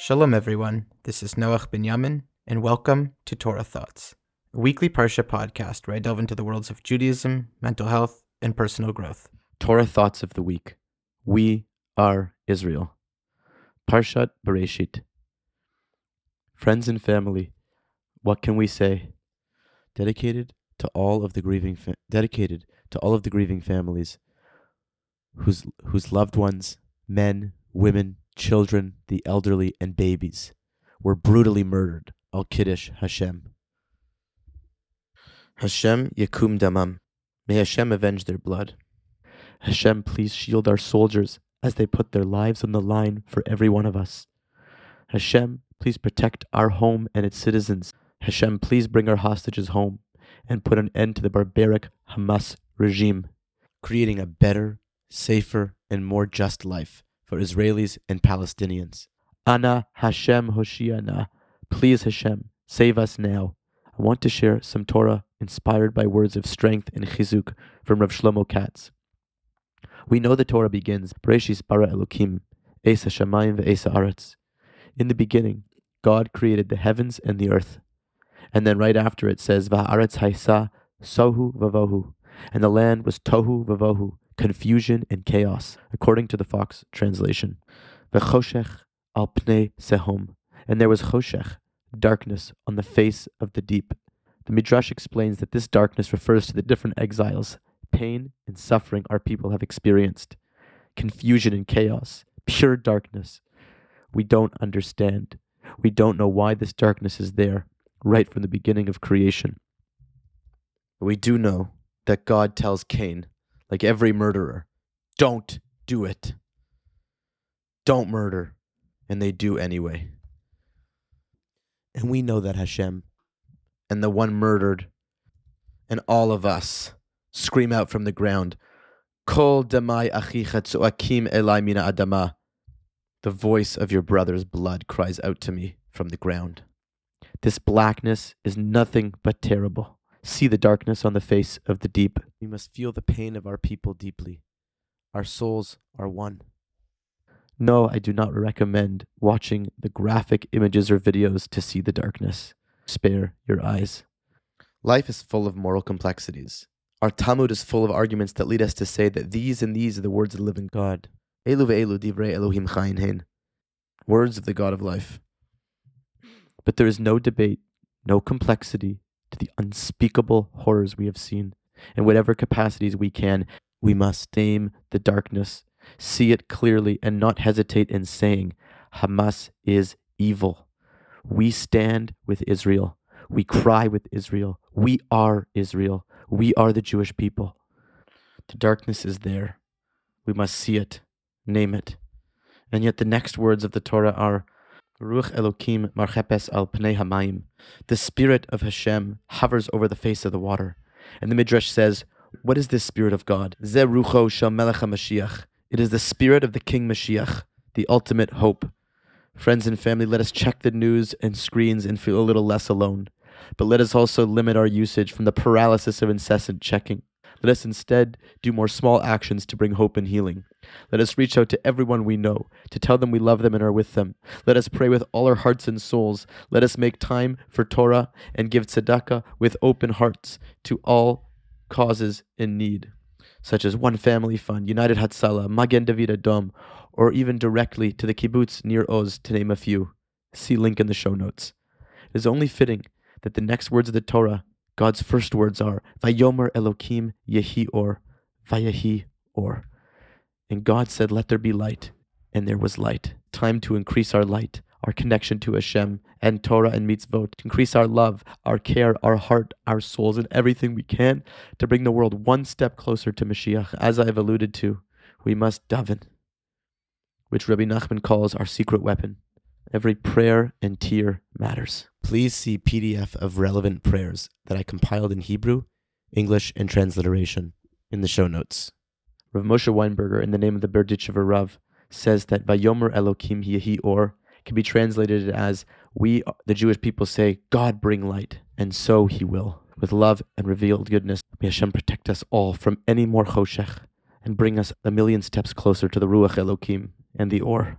Shalom, everyone. This is Noach Binyamin, and welcome to Torah Thoughts, a weekly Parsha podcast where I delve into the worlds of Judaism, mental health, and personal growth. Torah Thoughts of the Week. We are Israel. Parshat Bereshit. Friends and family, what can we say? Dedicated to all of the grieving, fa- dedicated to all of the grieving families, whose whose loved ones, men, women, children, the elderly, and babies, were brutally murdered. Al Kiddush Hashem. Hashem Yakum Damam. May Hashem avenge their blood. Hashem, please shield our soldiers as they put their lives on the line for every one of us. Hashem, please protect our home and its citizens. Hashem, please bring our hostages home and put an end to the barbaric Hamas regime, creating a better, safer, and more just life for Israelis and Palestinians. Ana Hashem Hoshiana. Please, Hashem, save us now. I want to share some Torah inspired by words of strength and chizuk from Rav Shlomo Katz. We know the Torah begins, Bereshis bara Elokim, Esa Shamayim ve'esa Aretz. In the beginning, God created the heavens and the earth. And then right after it says, Va'aretz haisa sohu vavohu. And the land was tohu vavohu, confusion and chaos, according to the Fox translation. V'choshech al pnei sehom. And there was choshech, darkness on the face of the deep. The Midrash explains that this darkness refers to the different exiles, pain and suffering our people have experienced, confusion and chaos, pure darkness. We don't understand. We don't know why this darkness is there right from the beginning of creation. We do know that God tells Cain, like every murderer, don't do it. Don't murder. And they do anyway. And we know that Hashem and the one murdered and all of us scream out from the ground, Kol damai achicha tzuakim elai mina adama. The voice of your brother's blood cries out to me from the ground. This blackness is nothing but terrible. See the darkness on the face of the deep. We must feel the pain of our people deeply. Our souls are one. No, I do not recommend watching the graphic images or videos to see the darkness. Spare your eyes. Life is full of moral complexities. Our Talmud is full of arguments that lead us to say that these and these are the words of the living God. Elu ve'elu divrei Elohim chayin. Words of the God of life. But there is no debate, no complexity to the unspeakable horrors we have seen. In whatever capacities we can, we must name the darkness, see it clearly, and not hesitate in saying, Hamas is evil. We stand with Israel. We cry with Israel. We are Israel. We are the Jewish people. The darkness is there. We must see it, name it. And yet the next words of the Torah are Ruach Elokim marchepes al pnei hamayim. The spirit of Hashem hovers over the face of the water. And the Midrash says, What is this spirit of God? Ze rucho HaMashiach. It is the spirit of the King Mashiach, the ultimate hope. Friends and family, let us check the news and screens and feel a little less alone. But let us also limit our usage from the paralysis of incessant checking. Let us instead do more small actions to bring hope and healing. Let us reach out to everyone we know, to tell them we love them and are with them. Let us pray with all our hearts and souls. Let us make time for Torah and give tzedakah with open hearts to all causes in need, such as One Family Fund, United Hatzalah, Magen David Adom, or even directly to the kibbutz Nir Oz, to name a few. See link in the show notes. It is only fitting that the next words of the Torah, God's first words are Vayomer Elokim Yehi Or, Vayahi Or. And God said, Let there be light, and there was light. Time to increase our light, our connection to Hashem and Torah and mitzvot, increase our love, our care, our heart, our souls, and everything we can to bring the world one step closer to Mashiach. As I have alluded to, we must daven, which Rabbi Nachman calls our secret weapon. Every prayer and tear matters. Please see PDF of relevant prayers that I compiled in Hebrew, English, and transliteration in the show notes. Rav Moshe Weinberger, in the name of the Berditchever Rav, says that Vayomer Elokim Yehi Or can be translated as We, the Jewish people, say, God bring light, and so he will. With love and revealed goodness, may Hashem protect us all from any more choshech and bring us a million steps closer to the Ruach Elokim and the Or,